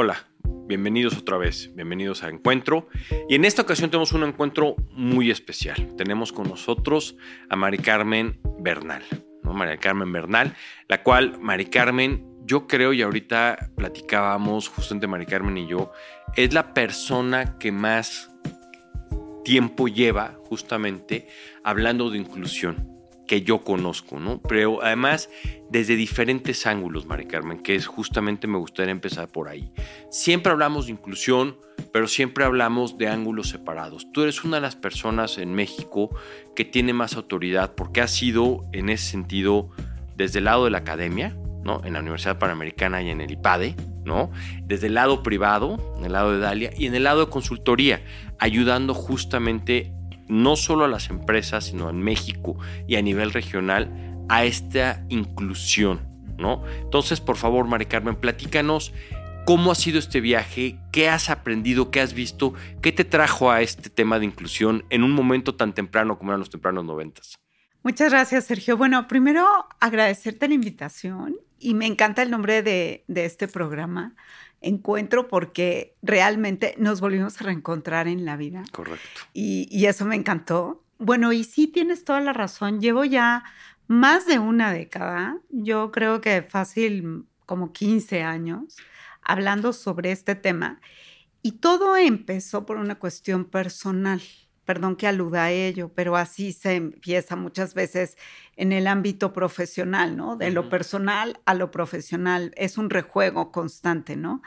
Hola, bienvenidos otra vez, bienvenidos a Encuentro. Y en esta ocasión tenemos un encuentro muy especial. Tenemos con nosotros a Mari Carmen Bernal. María Carmen Bernal, la cual Mari Carmen, yo creo, y ahorita platicábamos justamente Mari Carmen y yo, es la persona que más tiempo lleva justamente hablando de inclusión que yo conozco, ¿no? Pero además desde diferentes ángulos, Mari Carmen, que es justamente me gustaría empezar por ahí. Siempre hablamos de inclusión, pero siempre hablamos de ángulos separados. Tú eres una de las personas en México que tiene más autoridad porque has sido en ese sentido desde el lado de la academia, ¿no? En la Universidad Panamericana y en el IPADE, ¿no? Desde el lado privado, en el lado de Dalia y en el lado de consultoría, ayudando justamente no solo a las empresas, sino en México y a nivel regional a esta inclusión, ¿no? Entonces, por favor, Mari Carmen, platícanos cómo ha sido este viaje, qué has aprendido, qué has visto, qué te trajo a este tema de inclusión en un momento tan temprano como eran los tempranos noventas. Muchas gracias, Sergio. Bueno, primero agradecerte la invitación y me encanta el nombre de, de este programa encuentro porque realmente nos volvimos a reencontrar en la vida. Correcto. Y, eso me encantó. Bueno, y sí tienes toda la razón. Llevo ya más de una década, yo creo que fácil como 15 años, hablando sobre este tema. Y todo empezó por una cuestión personal perdón que aluda a ello, pero así se empieza muchas veces en el ámbito profesional, ¿no? De lo personal a lo profesional, es un rejuego constante, ¿no?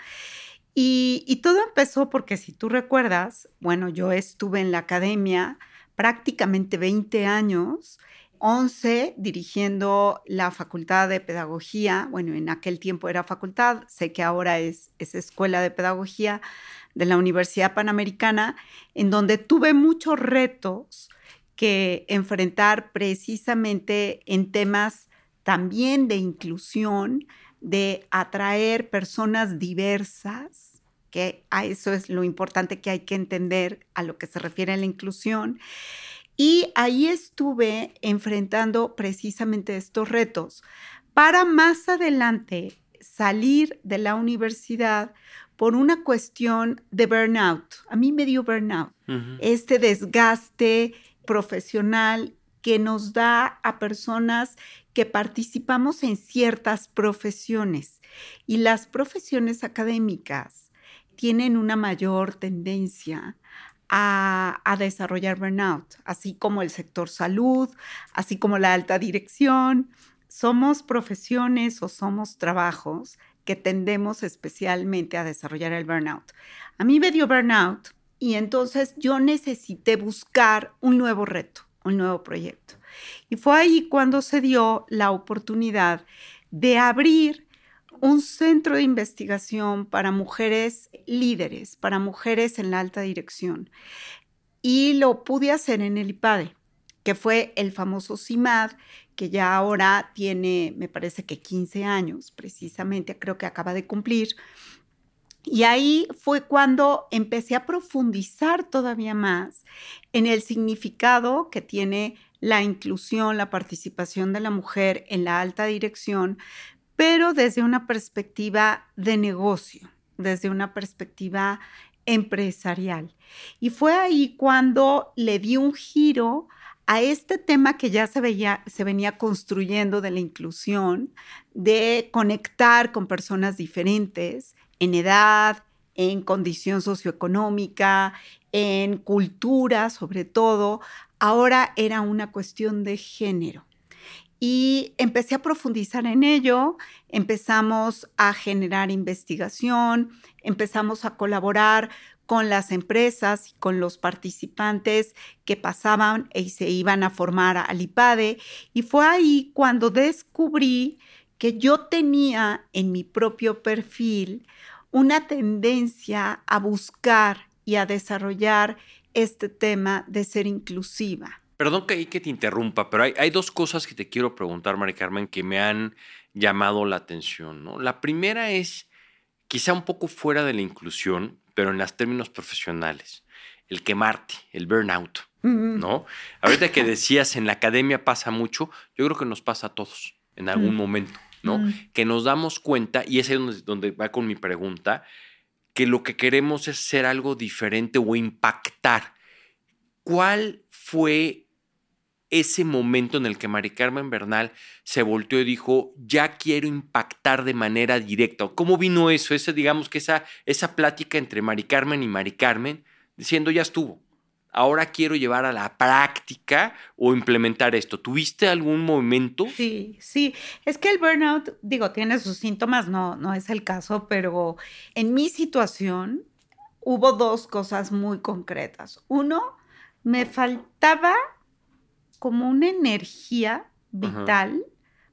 Y, y, todo empezó porque si tú recuerdas, bueno, yo estuve en la academia prácticamente 20 años, 11 dirigiendo la Facultad de Pedagogía, bueno, en aquel tiempo era facultad, sé que ahora es, es Escuela de Pedagogía, de la Universidad Panamericana, en donde tuve muchos retos que enfrentar precisamente en temas también de inclusión, de atraer personas diversas, que a eso es lo importante que hay que entender a lo que se refiere a la inclusión. Y ahí estuve enfrentando precisamente estos retos para más adelante salir de la universidad por una cuestión de burnout. A mí me dio burnout, este desgaste profesional que nos da a personas que participamos en ciertas profesiones. Y las profesiones académicas tienen una mayor tendencia a, desarrollar burnout, así como el sector salud, así como la alta dirección. Somos profesiones o somos trabajos que tendemos especialmente a desarrollar el burnout. A mí me dio burnout y entonces yo necesité buscar un nuevo reto, un nuevo proyecto. Y fue ahí cuando se dio la oportunidad de abrir un centro de investigación para mujeres líderes, para mujeres en la alta dirección. Y lo pude hacer en el IPADE, que fue el famoso CIMAD, que ya ahora tiene, me parece que 15 años, precisamente, creo que acaba de cumplir. Y ahí fue cuando empecé a profundizar todavía más en el significado que tiene la inclusión, la participación de la mujer en la alta dirección, pero desde una perspectiva de negocio, desde una perspectiva empresarial. Y fue ahí cuando le di un giro a este tema que ya se, se venía construyendo de la inclusión, de conectar con personas diferentes en edad, en condición socioeconómica, en cultura sobre todo, ahora era una cuestión de género. Y empecé a profundizar en ello, empezamos a generar investigación, empezamos a colaborar con las empresas y con los participantes que pasaban y se iban a formar al IPADE. Y fue ahí cuando descubrí que yo tenía en mi propio perfil una tendencia a buscar y a desarrollar este tema de ser inclusiva. Perdón que, que te interrumpa, pero hay, hay, dos cosas que te quiero preguntar, María Carmen, que me han llamado la atención. ¿no? La primera es, quizá un poco fuera de la inclusión, pero en los términos profesionales, el quemarte, el burnout, ¿no? Ahorita que decías en la academia pasa mucho, yo creo que nos pasa a todos en algún momento, ¿no? Que nos damos cuenta, y ese es donde, va con mi pregunta, que lo que queremos es ser algo diferente o impactar. ¿Cuál fue ese momento en el que Mari Carmen Bernal se volteó y dijo, ya quiero impactar de manera directa? ¿Cómo vino eso? Ese, digamos que esa, esa plática entre Mari Carmen y Mari Carmen, diciendo, ya estuvo, ahora quiero llevar a la práctica o implementar esto. ¿Tuviste algún momento? Sí, sí. Es que el burnout, digo, tiene sus síntomas, no, no es el caso, pero en mi situación hubo dos cosas muy concretas. Uno, me faltaba como una energía vital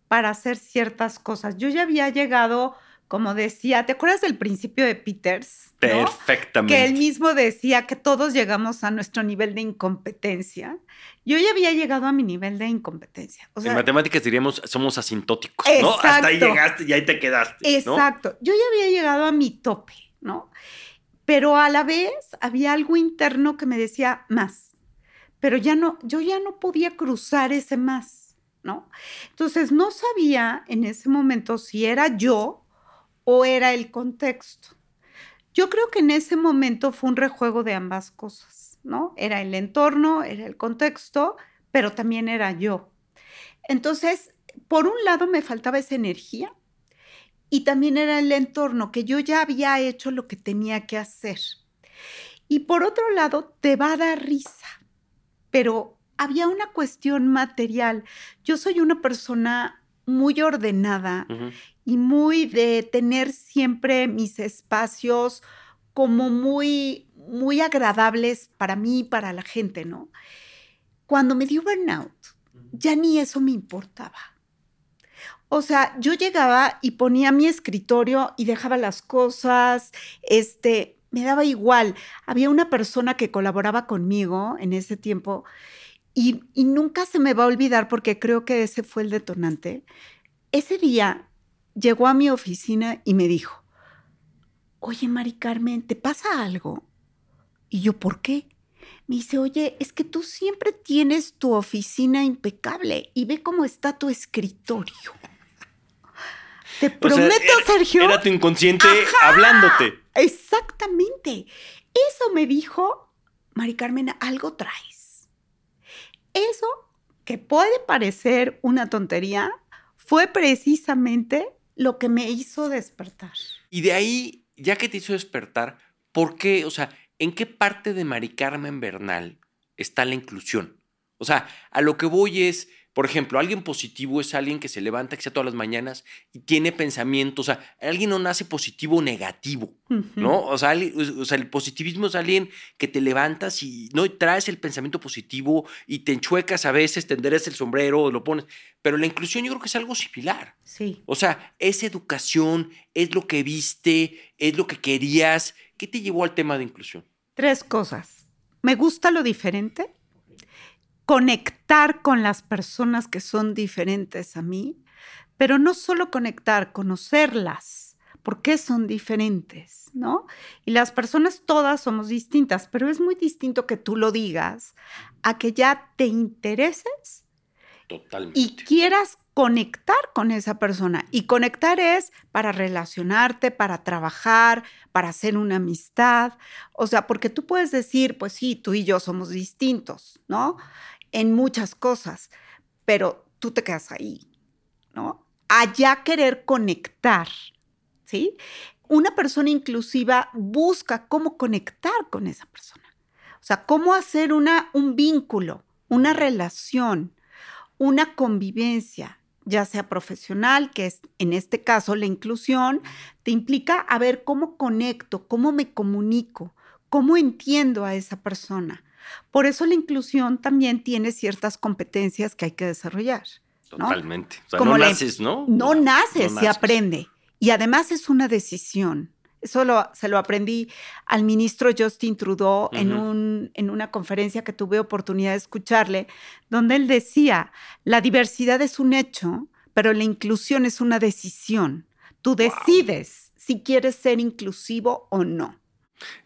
para hacer ciertas cosas. Yo ya había llegado como decía, ¿te acuerdas del principio de Peters? Perfectamente. Que él mismo decía que todos llegamos a nuestro nivel de incompetencia. Yo ya había llegado a mi nivel de incompetencia. en matemáticas diríamos, somos asintóticos, ¿no? Hasta ahí llegaste y ahí te quedaste. Exacto. Yo ya había llegado a mi tope, ¿no? Pero a la vez había algo interno que me decía más. Pero ya no, yo ya no podía cruzar ese más, ¿no? Entonces no sabía en ese momento si era yo o era el contexto. Yo creo que en ese momento fue un rejuego de ambas cosas, ¿no? Era el entorno, era el contexto, pero también era yo. Entonces, por un lado me faltaba esa energía y también era el entorno, que yo ya había hecho lo que tenía que hacer. Y por otro lado, te va a dar risa, pero había una cuestión material. Yo soy una persona muy ordenada y muy de tener siempre mis espacios como muy, muy agradables para mí y para la gente, ¿no? Cuando me dio burnout, ya ni eso me importaba. O sea, yo llegaba y ponía mi escritorio y dejaba las cosas, este, me daba igual. Había una persona que colaboraba conmigo en ese tiempo y, nunca se me va a olvidar porque creo que ese fue el detonante. Ese día llegó a mi oficina y me dijo, oye, Mari Carmen, ¿te pasa algo? Y yo, ¿por qué? Me dice, oye, es que tú siempre tienes tu oficina impecable y ve cómo está tu escritorio. Te prometo, Sergio. Era tu inconsciente hablándote. Exactamente. Eso me dijo, Mari Carmen, algo traes. Eso, que puede parecer una tontería, fue precisamente lo que me hizo despertar. Y de ahí, ya que te hizo despertar, ¿por qué? O sea, ¿en qué parte de Mari Carmen Bernal está la inclusión? O sea, a lo que voy es, por ejemplo, alguien positivo es alguien que se levanta que sea todas las mañanas y tiene pensamientos. O sea, alguien no nace positivo o negativo, ¿no? O sea, el positivismo es alguien que te levantas y no traes el pensamiento positivo y te enchuecas a veces, te el sombrero, lo pones. Pero la inclusión yo creo que es algo similar. Sí. O sea, es educación, es lo que viste, es lo que querías. ¿Qué te llevó al tema de inclusión? Tres cosas. Me gusta lo diferente conectar con las personas que son diferentes a mí, pero no solo conectar, conocerlas, por qué son diferentes, ¿no? Y las personas todas somos distintas, pero es muy distinto que tú lo digas a que ya te intereses Totalmente. y quieras conectar con esa persona. Y conectar es para relacionarte, para trabajar, para hacer una amistad. O sea, porque tú puedes decir, pues sí, tú y yo somos distintos, ¿no? En muchas cosas, pero tú te quedas ahí, ¿no? Allá querer conectar, ¿sí? Una persona inclusiva busca cómo conectar con esa persona. O sea, cómo hacer una, un vínculo, una relación, una convivencia, ya sea profesional, que es en este caso la inclusión, te implica a ver cómo conecto, cómo me comunico, cómo entiendo a esa persona. Por eso la inclusión también tiene ciertas competencias que hay que desarrollar. Totalmente. O sea, no naces, ¿no? No, naces, se aprende. Y además es una decisión. Eso se lo aprendí al ministro Justin Trudeau en, un, en una conferencia que tuve oportunidad de escucharle, donde él decía, la diversidad es un hecho, pero la inclusión es una decisión. Tú decides si quieres ser inclusivo o no.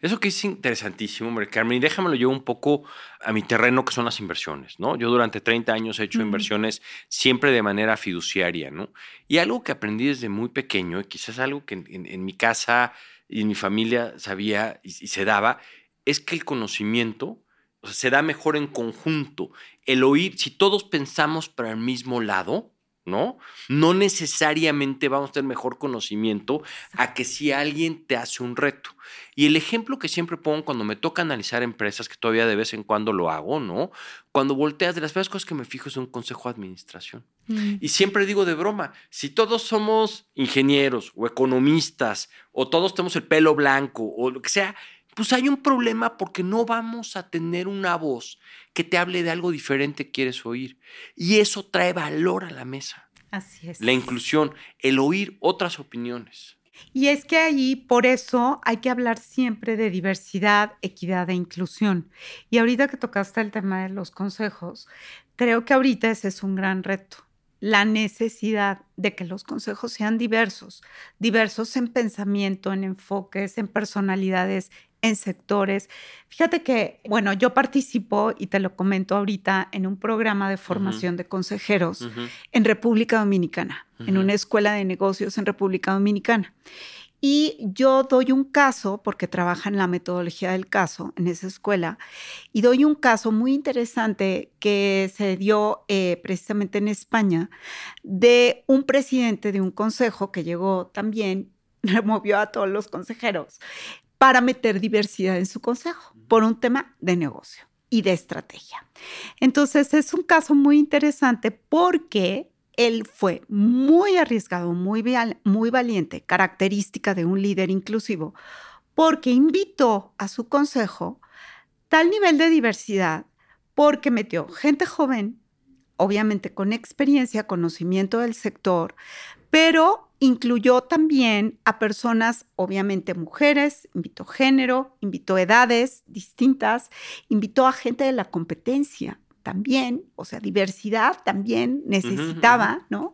Eso que es interesantísimo, María Carmen, y déjamelo yo un poco a mi terreno, que son las inversiones, ¿no? Yo durante 30 años he hecho inversiones siempre de manera fiduciaria, ¿no? Y algo que aprendí desde muy pequeño, y quizás algo que en, mi casa y mi familia sabía y, se daba, es que el conocimiento se da mejor en conjunto. El oír, si todos pensamos para el mismo lado, ¿no? No necesariamente vamos a tener mejor conocimiento a que si alguien te hace un reto. Y el ejemplo que siempre pongo cuando me toca analizar empresas, que todavía de vez en cuando lo hago, ¿no? Cuando volteas, de las primeras cosas que me fijo es un consejo de administración. Mm. Y siempre digo de broma, si todos somos ingenieros o economistas, o todos tenemos el pelo blanco, o lo que sea, pues hay un problema porque no vamos a tener una voz que te hable de algo diferente que quieres oír. Y eso trae valor a la mesa. Así es. La inclusión, el oír otras opiniones. Y es que ahí, por eso, hay que hablar siempre de diversidad, equidad e inclusión. Y ahorita que tocaste el tema de los consejos, creo que ahorita ese es un gran reto. La necesidad de que los consejos sean diversos, diversos en pensamiento, en enfoques, en personalidades, en sectores. Fíjate que, bueno, yo participo, y te lo comento ahorita, en un programa de formación de consejeros en República Dominicana, en una escuela de negocios en República Dominicana. Y yo doy un caso, porque trabaja en la metodología del caso en esa escuela, y doy un caso muy interesante que se dio eh, precisamente en España de un presidente de un consejo que llegó también removió a todos los consejeros para meter diversidad en su consejo por un tema de negocio y de estrategia. Entonces es un caso muy interesante porque él fue muy arriesgado, muy, valiente, característica de un líder inclusivo, porque invitó a su consejo tal nivel de diversidad, porque metió gente joven, obviamente con experiencia, conocimiento del sector, pero incluyó también a personas, obviamente mujeres, invitó género, invitó edades distintas, invitó a gente de la competencia también, o sea, diversidad también necesitaba, ¿no?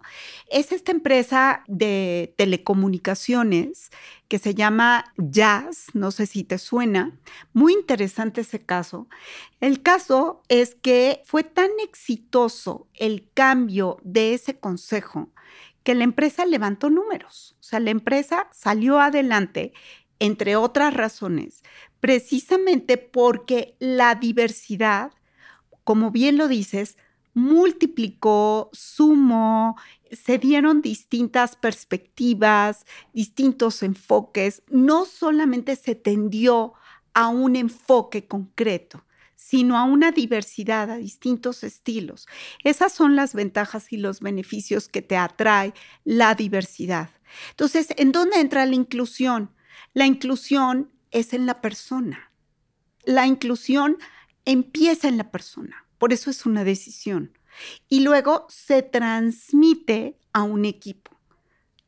Es esta empresa de telecomunicaciones que se llama Jazz, no sé si te suena, muy interesante ese caso. El caso es que fue tan exitoso el cambio de ese consejo que la empresa levantó números. O sea, la empresa salió adelante, entre otras razones, precisamente porque la diversidad, como bien lo dices, multiplicó, sumó, se dieron distintas perspectivas, distintos enfoques, no solamente se tendió a un enfoque concreto, sino a una diversidad, a distintos estilos. Esas son las ventajas y los beneficios que te atrae la diversidad. Entonces, ¿en dónde entra la inclusión? La inclusión es en la persona. La inclusión empieza en la persona, por eso es una decisión. Y luego se transmite a un equipo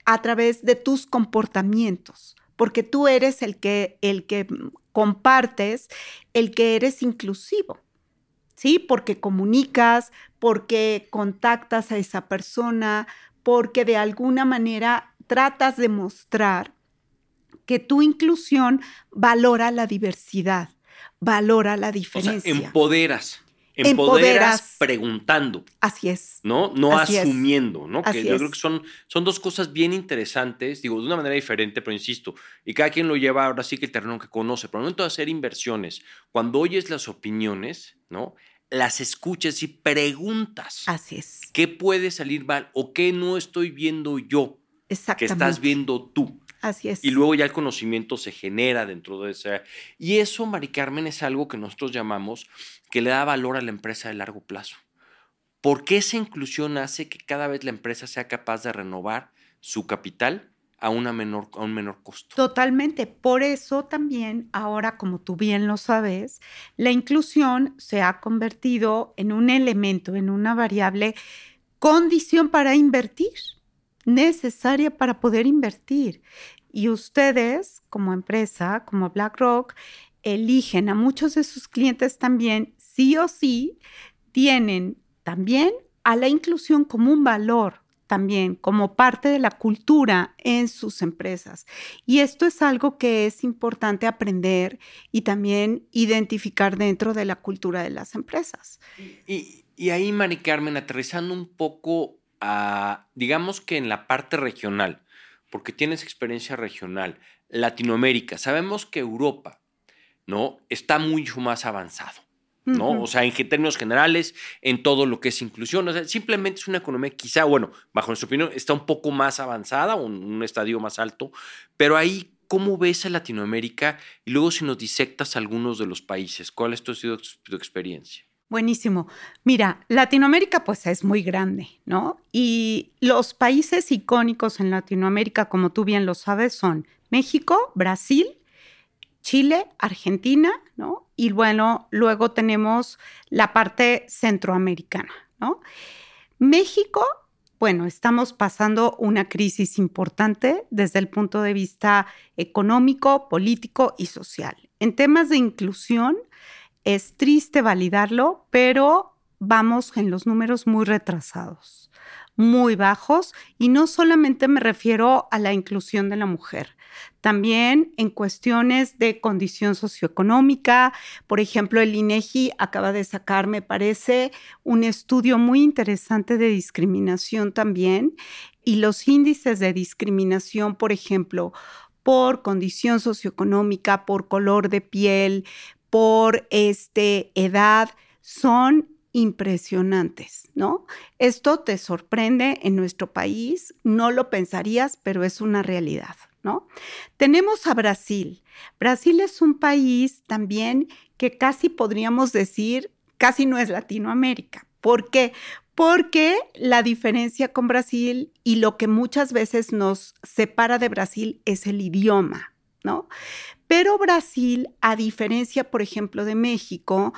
a través de tus comportamientos, porque tú eres el que, el que compartes el que eres inclusivo, ¿sí? Porque comunicas, porque contactas a esa persona, porque de alguna manera tratas de mostrar que tu inclusión valora la diversidad, valora la diferencia. O sea, empoderas. Empoderas, preguntando. Así es. ¿No? No asumiendo, ¿no? que yo creo que son, son dos cosas bien interesantes, digo, de una manera diferente, pero insisto, y cada quien lo lleva ahora sí que el terreno que conoce. Pero el momento de hacer inversiones, cuando oyes las opiniones, ¿no? Las escuchas y preguntas. Así es. ¿Qué puede salir mal o qué no estoy viendo yo? Que estás viendo tú. Así es. Y luego ya el conocimiento se genera dentro de esa. Y eso, Mari Carmen, es algo que nosotros llamamos que le da valor a la empresa de largo plazo. Porque esa inclusión hace que cada vez la empresa sea capaz de renovar su capital a, una menor, a un menor costo. Totalmente. Por eso también ahora, como tú bien lo sabes, la inclusión se ha convertido en un elemento, en una variable condición para invertir necesaria para poder invertir. Y ustedes, como empresa, como BlackRock, eligen a muchos de sus clientes también, sí o sí, tienen también a la inclusión como un valor también como parte de la cultura en sus empresas. Y esto es algo que es importante aprender y también identificar dentro de la cultura de las empresas. Y, y ahí, Mari Carmen, aterrizando un poco digamos que en la parte regional, porque tienes experiencia regional. Latinoamérica, sabemos que Europa, ¿no? Está mucho más avanzado. ¿no? O sea, en términos generales, en todo lo que es inclusión. O sea, simplemente es una economía quizá, bueno, bajo nuestra opinión, está un poco más avanzada, un, un estadio más alto, pero ahí, ¿cómo ves a Latinoamérica? Y luego si nos disectas algunos de los países, ¿cuál ha sido tu experiencia? Buenísimo. Mira, Latinoamérica pues es muy grande, ¿no? Y los países icónicos en Latinoamérica, como tú bien lo sabes, son México, Brasil, Chile, Argentina, ¿no? Y bueno, luego tenemos la parte centroamericana, ¿no? México, bueno, estamos pasando una crisis importante desde el punto de vista económico, político y social. En temas de inclusión, es triste validarlo, pero vamos en los números muy retrasados, muy bajos, y no solamente me refiero a la inclusión de la mujer, también en cuestiones de condición socioeconómica. Por ejemplo, el INEGI acaba de sacar, me parece, un estudio muy interesante de discriminación también. Y los índices de discriminación, por ejemplo, por condición socioeconómica, por color de piel, por este, edad, son impresionantes, ¿no? Esto te sorprende en nuestro país, no lo pensarías, pero es una realidad, ¿no? Tenemos a Brasil. Brasil es un país también que casi podríamos decir, casi no es Latinoamérica. ¿Por qué? Porque la diferencia con Brasil y lo que muchas veces nos separa de Brasil es el idioma, ¿no? Pero Brasil, a diferencia, por ejemplo, de México,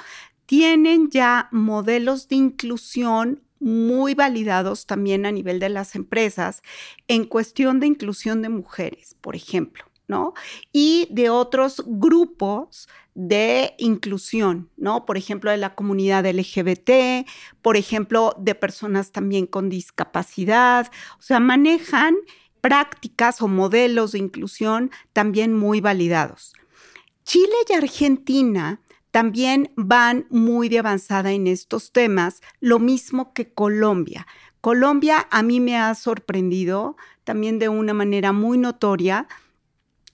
tienen ya modelos de inclusión muy validados también a nivel de las empresas en cuestión de inclusión de mujeres, por ejemplo. ¿no? Y de otros grupos de inclusión, ¿no? Por ejemplo, de la comunidad LGBT, por ejemplo, de personas también con discapacidad, o sea, manejan prácticas o modelos de inclusión también muy validados. Chile y Argentina también van muy de avanzada en estos temas, lo mismo que Colombia. Colombia a mí me ha sorprendido también de una manera muy notoria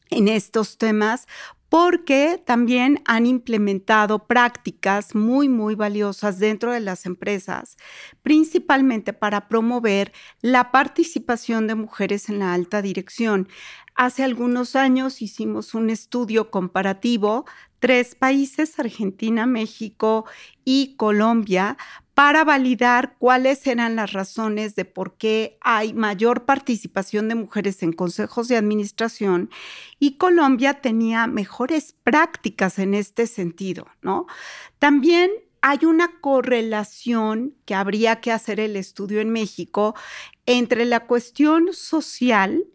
en estos temas porque también han implementado prácticas muy, muy valiosas dentro de las empresas, principalmente para promover la participación de mujeres en la alta dirección. Hace algunos años hicimos un estudio comparativo, tres países, Argentina, México y Colombia, para validar cuáles eran las razones de por qué hay mayor participación de mujeres en consejos de administración y Colombia tenía mejores prácticas en este sentido, ¿no? También hay una correlación que habría que hacer el estudio en México entre la cuestión social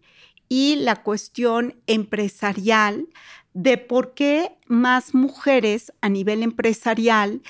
y la cuestión empresarial de por qué más mujeres a nivel empresarial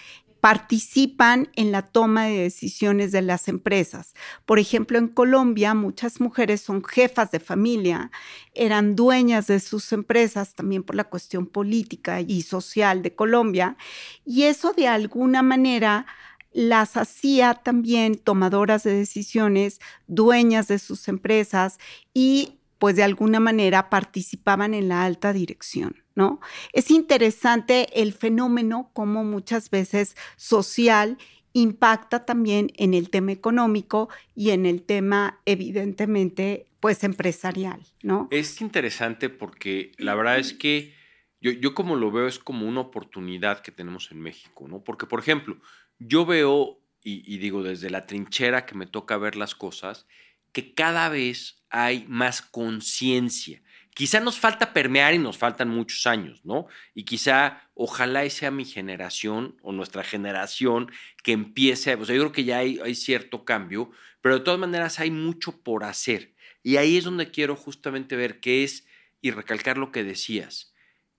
participan en la toma de decisiones de las empresas. Por ejemplo, en Colombia muchas mujeres son jefas de familia, eran dueñas de sus empresas también por la cuestión política y social de Colombia, y eso de alguna manera las hacía también tomadoras de decisiones, dueñas de sus empresas y pues de alguna manera participaban en la alta dirección, ¿no? Es interesante el fenómeno como muchas veces social impacta también en el tema económico y en el tema evidentemente pues empresarial, ¿no? Es interesante porque la verdad es que yo, yo como lo veo es como una oportunidad que tenemos en México, ¿no? Porque por ejemplo, yo veo y digo desde la trinchera que me toca ver las cosas, que cada vez hay más conciencia. Quizá nos falta permear y nos faltan muchos años, ¿no? Y quizá, ojalá sea mi generación o nuestra generación que empiece, o sea, yo creo que ya hay, hay cierto cambio, pero de todas maneras hay mucho por hacer. Y ahí es donde quiero justamente ver qué es y recalcar lo que decías.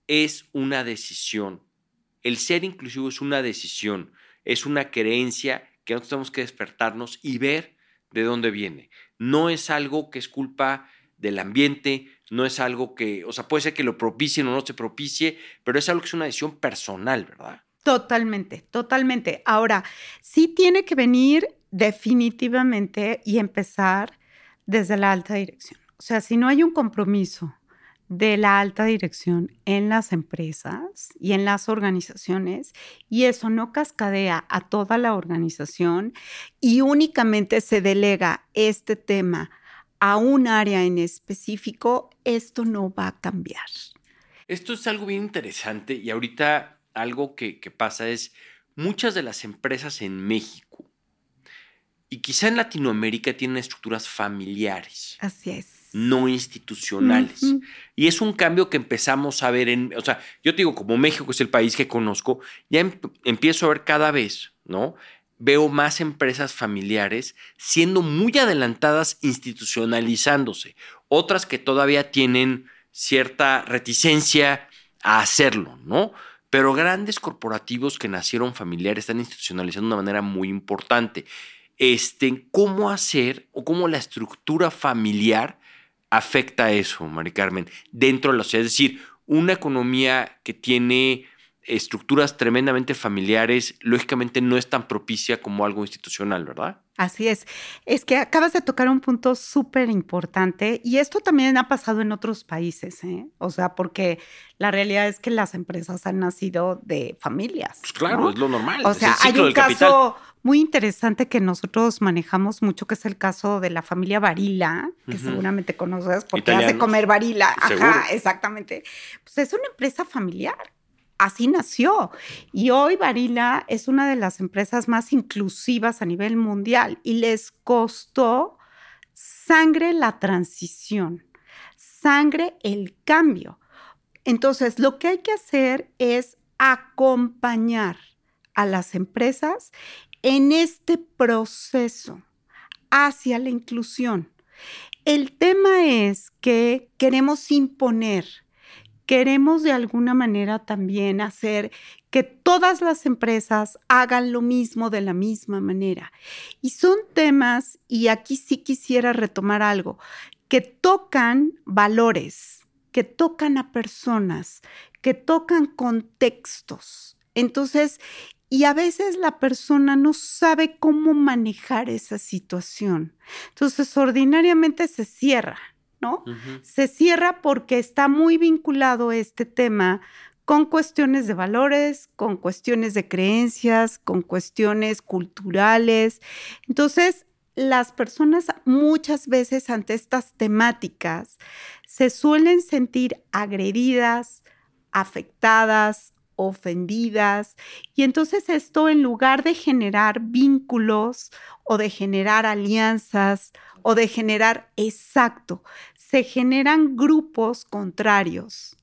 Es una decisión. El ser inclusivo es una decisión, es una creencia que nosotros tenemos que despertarnos y ver de dónde viene no es algo que es culpa del ambiente, no es algo que, o sea, puede ser que lo propicien o no se propicie, pero es algo que es una decisión personal, ¿verdad? Totalmente, totalmente. Ahora, sí tiene que venir definitivamente y empezar desde la alta dirección. O sea, si no hay un compromiso de la alta dirección en las empresas y en las organizaciones y eso no cascadea a toda la organización y únicamente se delega este tema a un área en específico, esto no va a cambiar. Esto es algo bien interesante y ahorita algo que, pasa es muchas de las empresas en México y quizá en Latinoamérica tienen estructuras familiares. Así es no institucionales. Y es un cambio que empezamos a ver en, o sea, yo te digo, como México es el país que conozco, ya em, empiezo a ver cada vez, ¿no? Veo más empresas familiares siendo muy adelantadas institucionalizándose, otras que todavía tienen cierta reticencia a hacerlo, ¿no? Pero grandes corporativos que nacieron familiares están institucionalizando de una manera muy importante. Este, cómo hacer o cómo la estructura familiar afecta eso, Mari Carmen, dentro de la sociedad. Es decir, una economía que tiene estructuras tremendamente familiares, lógicamente no es tan propicia como algo institucional, ¿verdad? Así es. Es que acabas de tocar un punto súper importante y esto también ha pasado en otros países, ¿eh? O sea, porque la realidad es que las empresas han nacido de familias. Pues claro, es lo normal. O sea, hay un caso muy interesante que nosotros manejamos mucho, que es el caso de la familia Varila, que seguramente conoces porque hace comer Varila. Ajá, exactamente. Pues es una empresa familiar así nació. Y hoy Barilla es una de las empresas más inclusivas a nivel mundial y les costó sangre la transición, sangre el cambio. Entonces, lo que hay que hacer es acompañar a las empresas en este proceso hacia la inclusión. El tema es que queremos imponer queremos de alguna manera también hacer que todas las empresas hagan lo mismo de la misma manera. Y son temas, y aquí sí quisiera retomar algo, que tocan valores, que tocan a personas, que tocan contextos. Entonces, y a veces la persona no sabe cómo manejar esa situación. Entonces, ordinariamente se cierra, ¿no? Se cierra porque está muy vinculado este tema con cuestiones de valores, con cuestiones de creencias, con cuestiones culturales. Entonces, las personas muchas veces ante estas temáticas se suelen sentir agredidas, afectadas, ofendidas. Y entonces esto en lugar de generar vínculos o de generar alianzas o de generar exacto, se generan grupos contrarios.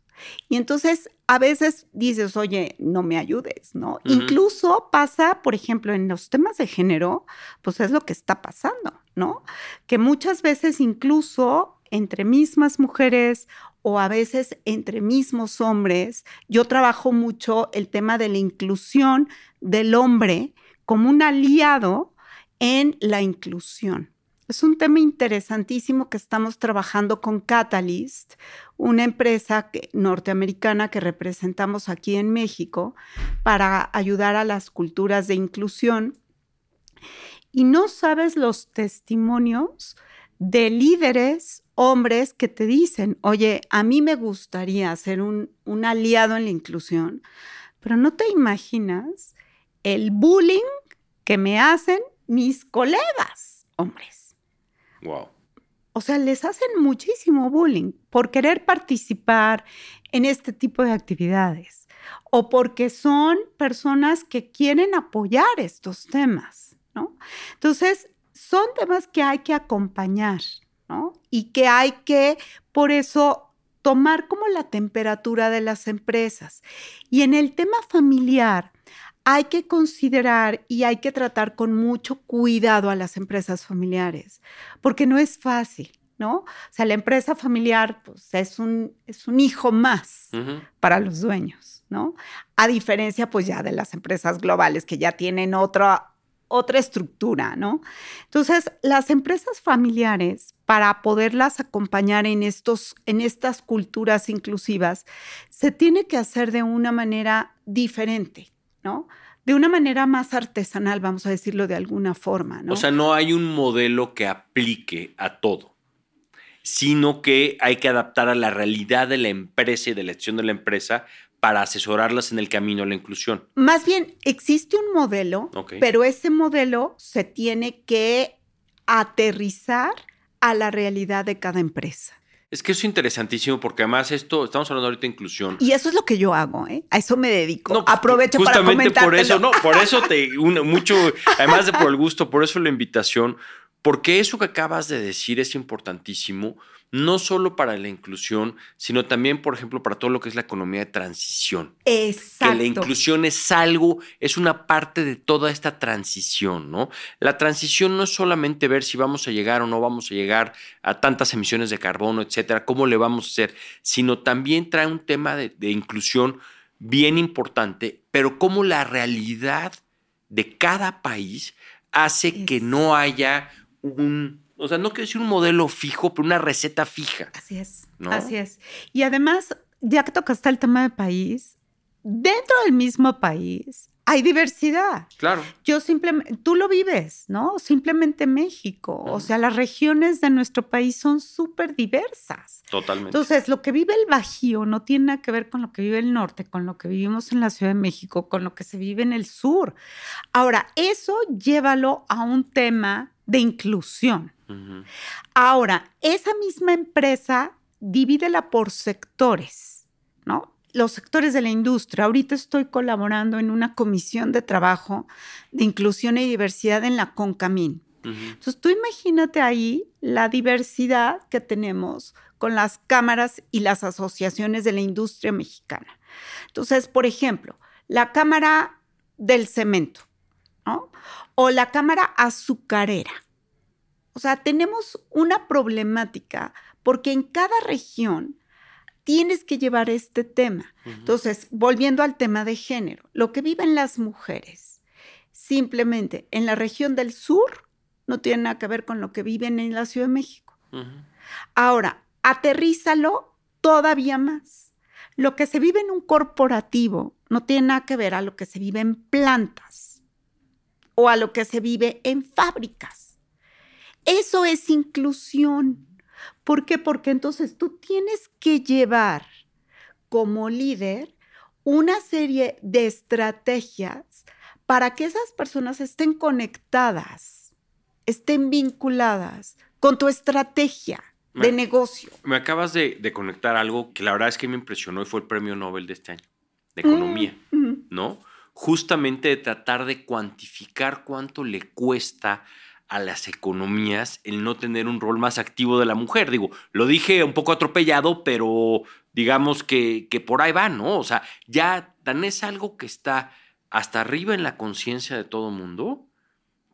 Y entonces a veces dices, oye, no me ayudes, ¿no? Incluso pasa, por ejemplo, en los temas de género, pues es lo que está pasando, ¿no? Que muchas veces incluso entre mismas mujeres o a veces entre mismos hombres, yo trabajo mucho el tema de la inclusión del hombre como un aliado en la inclusión. Es un tema interesantísimo que estamos trabajando con Catalyst, una empresa norteamericana que representamos aquí en México para ayudar a las culturas de inclusión. Y no sabes los testimonios de líderes, hombres que te dicen, oye, a mí me gustaría ser un, un aliado en la inclusión, pero no te imaginas el bullying que me hacen mis colegas, hombres. Wow. O sea, les hacen muchísimo bullying por querer participar en este tipo de actividades o porque son personas que quieren apoyar estos temas, ¿no? Entonces, son temas que hay que acompañar, ¿no? Y que hay que, por eso, tomar como la temperatura de las empresas. Y en el tema familiar, hay que considerar y hay que tratar con mucho cuidado a las empresas familiares, porque no es fácil, ¿no? O sea, la empresa familiar pues, es, un, es un hijo más para los dueños, ¿no? A diferencia, pues ya de las empresas globales que ya tienen otra, otra estructura, ¿no? Entonces, las empresas familiares, para poderlas acompañar en, estos, en estas culturas inclusivas, se tiene que hacer de una manera diferente, ¿no? De una manera más artesanal, vamos a decirlo de alguna forma, ¿no? O sea, no hay un modelo que aplique a todo. Sino que hay que adaptar a la realidad de la empresa y de la acción de la empresa para asesorarlas en el camino a la inclusión. Más bien, existe un modelo, pero ese modelo se tiene que aterrizar a la realidad de cada empresa. Es que eso es interesantísimo porque además esto, estamos hablando ahorita de inclusión. Y eso es lo que yo hago, ¿eh? A eso me dedico. No, pues, Aprovecho justamente por eso, no, por eso te mucho, además de por el gusto, por eso la invitación, porque eso que acabas de decir es importantísimo, no solo para la inclusión, sino también, por ejemplo, para todo lo que es la economía de transición. Exacto. Que la inclusión es algo, es una parte de toda esta transición, ¿no? La transición no es solamente ver si vamos a llegar o no vamos a llegar a tantas emisiones de carbono, etcétera, cómo le vamos a hacer, sino también trae un tema de, inclusión bien importante, pero cómo la realidad de cada país hace que no haya un, o sea, no quiero decir un modelo fijo, pero una receta fija. Así es, así es. Y además, ya que tocaste el tema de país, dentro del mismo país hay diversidad. Claro. Yo simplemente, tú lo vives, ¿no? Simplemente México. O sea, las regiones de nuestro país son súper diversas. Totalmente. Entonces, lo que vive el Bajío no tiene nada que ver con lo que vive el norte, con lo que vivimos en la Ciudad de México, con lo que se vive en el sur. Ahora, eso llévalo a un tema de inclusión. Ahora, esa misma empresa divídela por sectores, ¿no? Los sectores de la industria. Ahorita estoy colaborando en una comisión de trabajo de inclusión y diversidad en la CONCAMIN. Entonces, tú imagínate ahí la diversidad que tenemos con las cámaras y las asociaciones de la industria mexicana. Entonces, por ejemplo, la Cámara del Cemento, ¿no? o la cámara azucarera. O sea, tenemos una problemática porque en cada región tienes que llevar este tema. Entonces, volviendo al tema de género, lo que viven las mujeres simplemente en la región del sur no tiene nada que ver con lo que viven en la Ciudad de México. Ahora, aterrízalo todavía más. Lo que se vive en un corporativo no tiene nada que ver a lo que se vive en plantas o a lo que se vive en fábricas. Eso es inclusión. ¿Por qué? Porque entonces tú tienes que llevar como líder una serie de estrategias para que esas personas estén conectadas, estén vinculadas con tu estrategia de negocio. Me acabas de, conectar algo que la verdad es que me impresionó y fue el premio Nobel de este año, de economía, mm, ¿no? Justamente de tratar de cuantificar cuánto le cuesta a las economías el no tener un rol más activo de la mujer. Digo, lo dije un poco atropellado, pero digamos que, que por ahí va, ¿no? O sea, ya tan es algo que está hasta arriba en la conciencia de todo mundo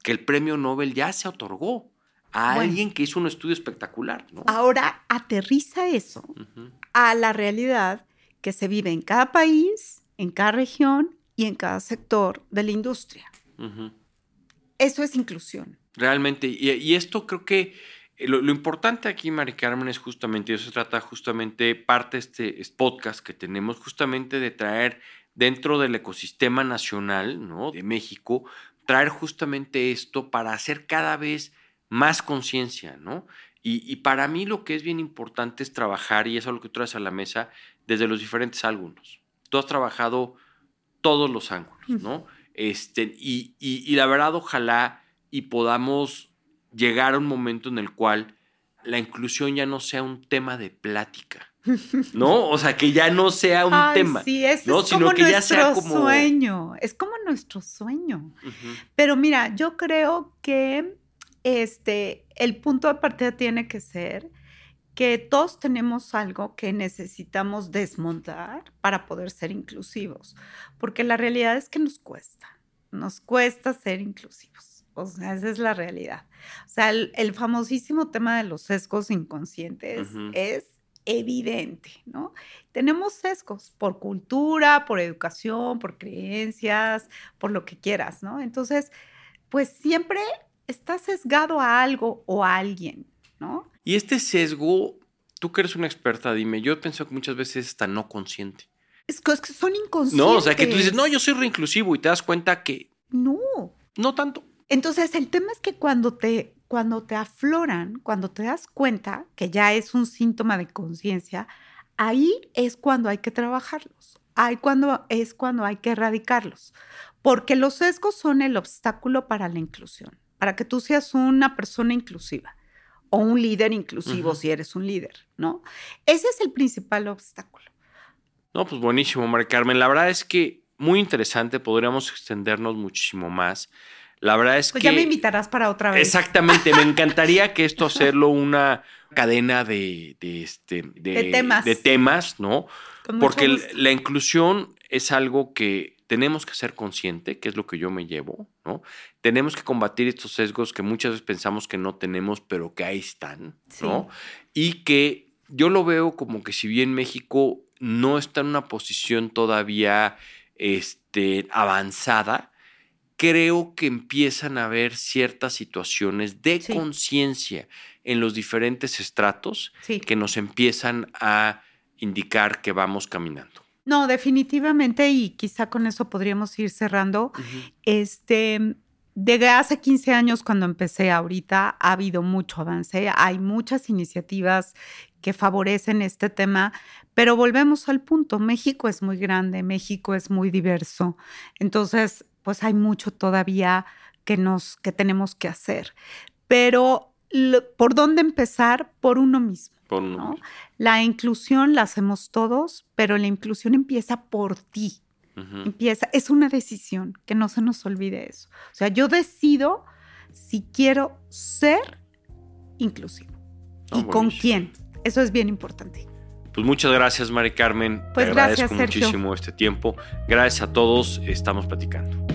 que el premio Nobel ya se otorgó a alguien que hizo un estudio espectacular. ¿no? Ahora aterriza eso a la realidad que se vive en cada país, en cada región y en cada sector de la industria. Eso es inclusión. Realmente, y, esto creo que lo, importante aquí, Mari Carmen, es justamente, eso se trata justamente, parte de este podcast que tenemos, justamente de traer dentro del ecosistema nacional ¿no? de México, traer justamente esto para hacer cada vez más conciencia, ¿no? Y, para mí lo que es bien importante es trabajar, y eso es lo que traes a la mesa, desde los diferentes ángulos. Tú has trabajado todos los ángulos, ¿no? Este, y, y, la verdad, ojalá y podamos llegar a un momento en el cual la inclusión ya no sea un tema de plática. ¿No? O sea, que ya no sea un tema. Sí, es, ¿no? es como que nuestro ya sea como... sueño. Es como nuestro sueño. Pero mira, yo creo que este, el punto de partida tiene que ser que todos tenemos algo que necesitamos desmontar para poder ser inclusivos, porque la realidad es que nos cuesta, nos cuesta ser inclusivos. O sea, esa es la realidad. O sea, el, famosísimo tema de los sesgos inconscientes es evidente, ¿no? Tenemos sesgos por cultura, por educación, por creencias, por lo que quieras, ¿no? Entonces, pues siempre está sesgado a algo o a alguien, ¿no? Y este sesgo, tú que eres una experta, dime, yo pienso que muchas veces está no consciente. Es que, son inconscientes. No, o sea, que tú dices, no, yo soy reinclusivo y te das cuenta que... No. No tanto. Entonces, el tema es que cuando te cuando te afloran, cuando te das cuenta que ya es un síntoma de conciencia, ahí es cuando hay que trabajarlos. Ahí cuando, es cuando hay que erradicarlos. Porque los sesgos son el obstáculo para la inclusión, para que tú seas una persona inclusiva o un líder inclusivo si eres un líder, ¿no? Ese es el principal obstáculo. No, pues buenísimo, María Carmen. La verdad es que muy interesante, podríamos extendernos muchísimo más. La verdad es pues que... ya me invitarás para otra vez. Exactamente, me encantaría que esto hacerlo una cadena de, este, de, temas. de temas, ¿no? Porque la inclusión es algo que tenemos que ser consciente, que es lo que yo me llevo, ¿no? Tenemos que combatir estos sesgos que muchas veces pensamos que no tenemos, pero que ahí están, ¿no? Y que yo lo veo como que si bien México no está en una posición todavía este, avanzada, creo que empiezan a haber ciertas situaciones de conciencia en los diferentes estratos que nos empiezan a indicar que vamos caminando. No, definitivamente, y quizá con eso podríamos ir cerrando. Este, desde hace 15 años, cuando empecé ahorita, ha habido mucho avance. Hay muchas iniciativas que favorecen este tema, pero volvemos al punto, México es muy grande, México es muy diverso, entonces pues hay mucho todavía que nos que tenemos que hacer. Pero ¿por dónde empezar? Por uno mismo. La inclusión la hacemos todos, pero la inclusión empieza por ti. Empieza, es una decisión, que no se nos olvide eso. O sea, yo decido si quiero ser inclusivo. ¿Y con quién? Eso es bien importante. Pues muchas gracias, Mari Carmen. Pues Te agradezco muchísimo este tiempo. Gracias a todos. Estamos platicando.